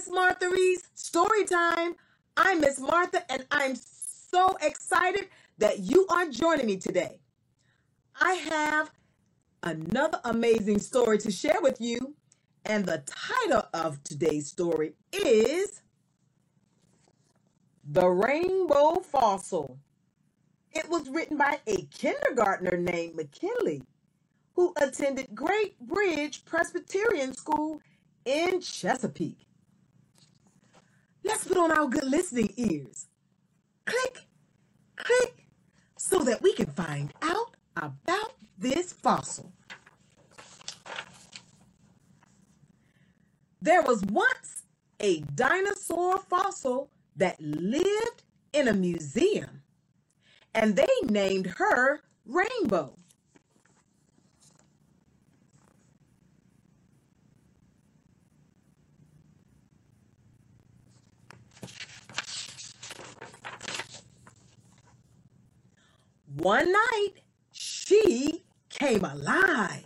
Miss Martha Reese, story time. I'm Miss Martha, and I'm so excited that you are joining me today. I have another amazing story to share with you, and the title of today's story is The Rainbow Fossil. It was written by a kindergartner named McKinley who attended Great Bridge Presbyterian School in Chesapeake. Let's put on our good listening ears. Click, click, so that we can find out about this fossil. There was once a dinosaur fossil that lived in a museum, and they named her Rainbow. One night, she came alive.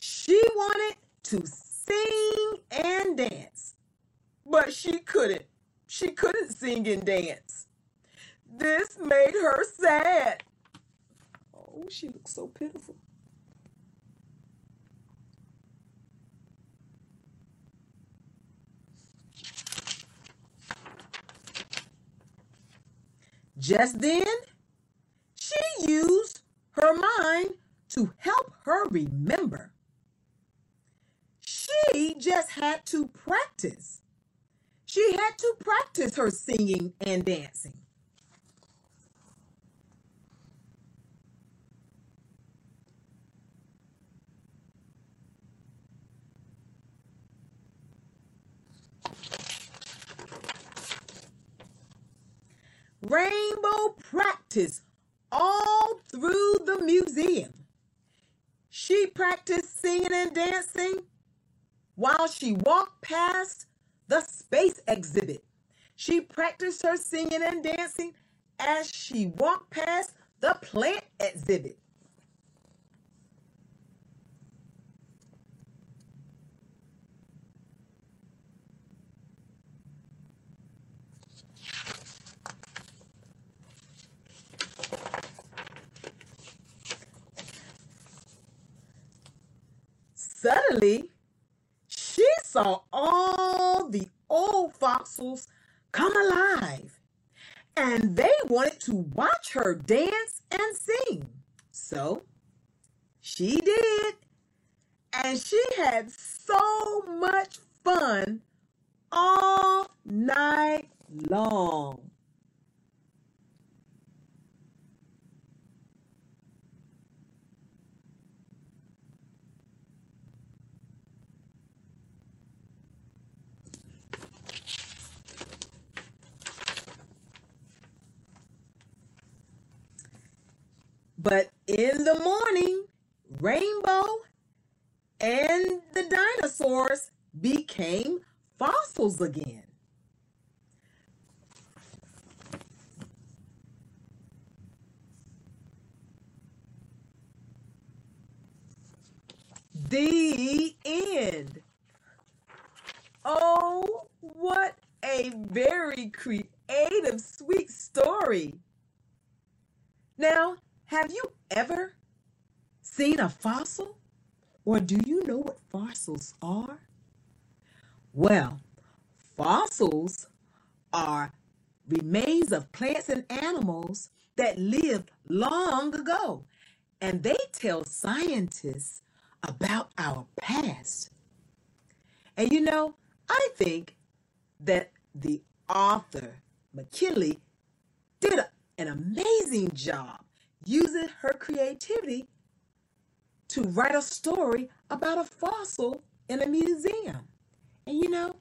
She wanted to sing and dance, but she couldn't. She couldn't sing and dance. This made her sad. Oh, she looks so pitiful. Just then, she used her mind to help her remember. She just had to practice. She had to practice her singing and dancing. Rainbow practiced all through the museum. She practiced singing and dancing while she walked past the space exhibit. She practiced her singing and dancing as she walked past the plant exhibit. Suddenly, she saw all the old fossils come alive and they wanted to watch her dance and sing. So she did. And she had so much fun all night long. But in the morning, Rainbow and the dinosaurs became fossils again. The end. Oh, what a very creative, sweet story. Now, have you ever seen a fossil? Or do you know what fossils are? Well, fossils are remains of plants and animals that lived long ago, and they tell scientists about our past. And you know, I think that the author, McKinley, did an amazing job using her creativity to write a story about a fossil in a museum. And you know,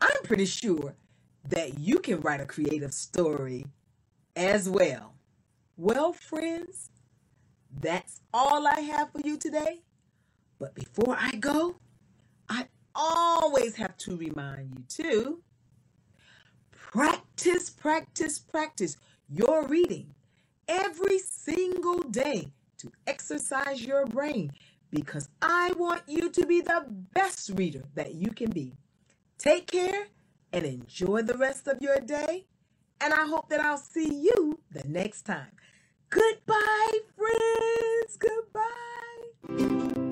I'm pretty sure that you can write a creative story as well. Well, friends, that's all I have for you today. But before I go, I always have to remind you to practice Practice, practice, your reading every single day to exercise your brain because I want you to be the best reader that you can be. Take care and enjoy the rest of your day. And I hope that I'll see you the next time. Goodbye, friends. Goodbye.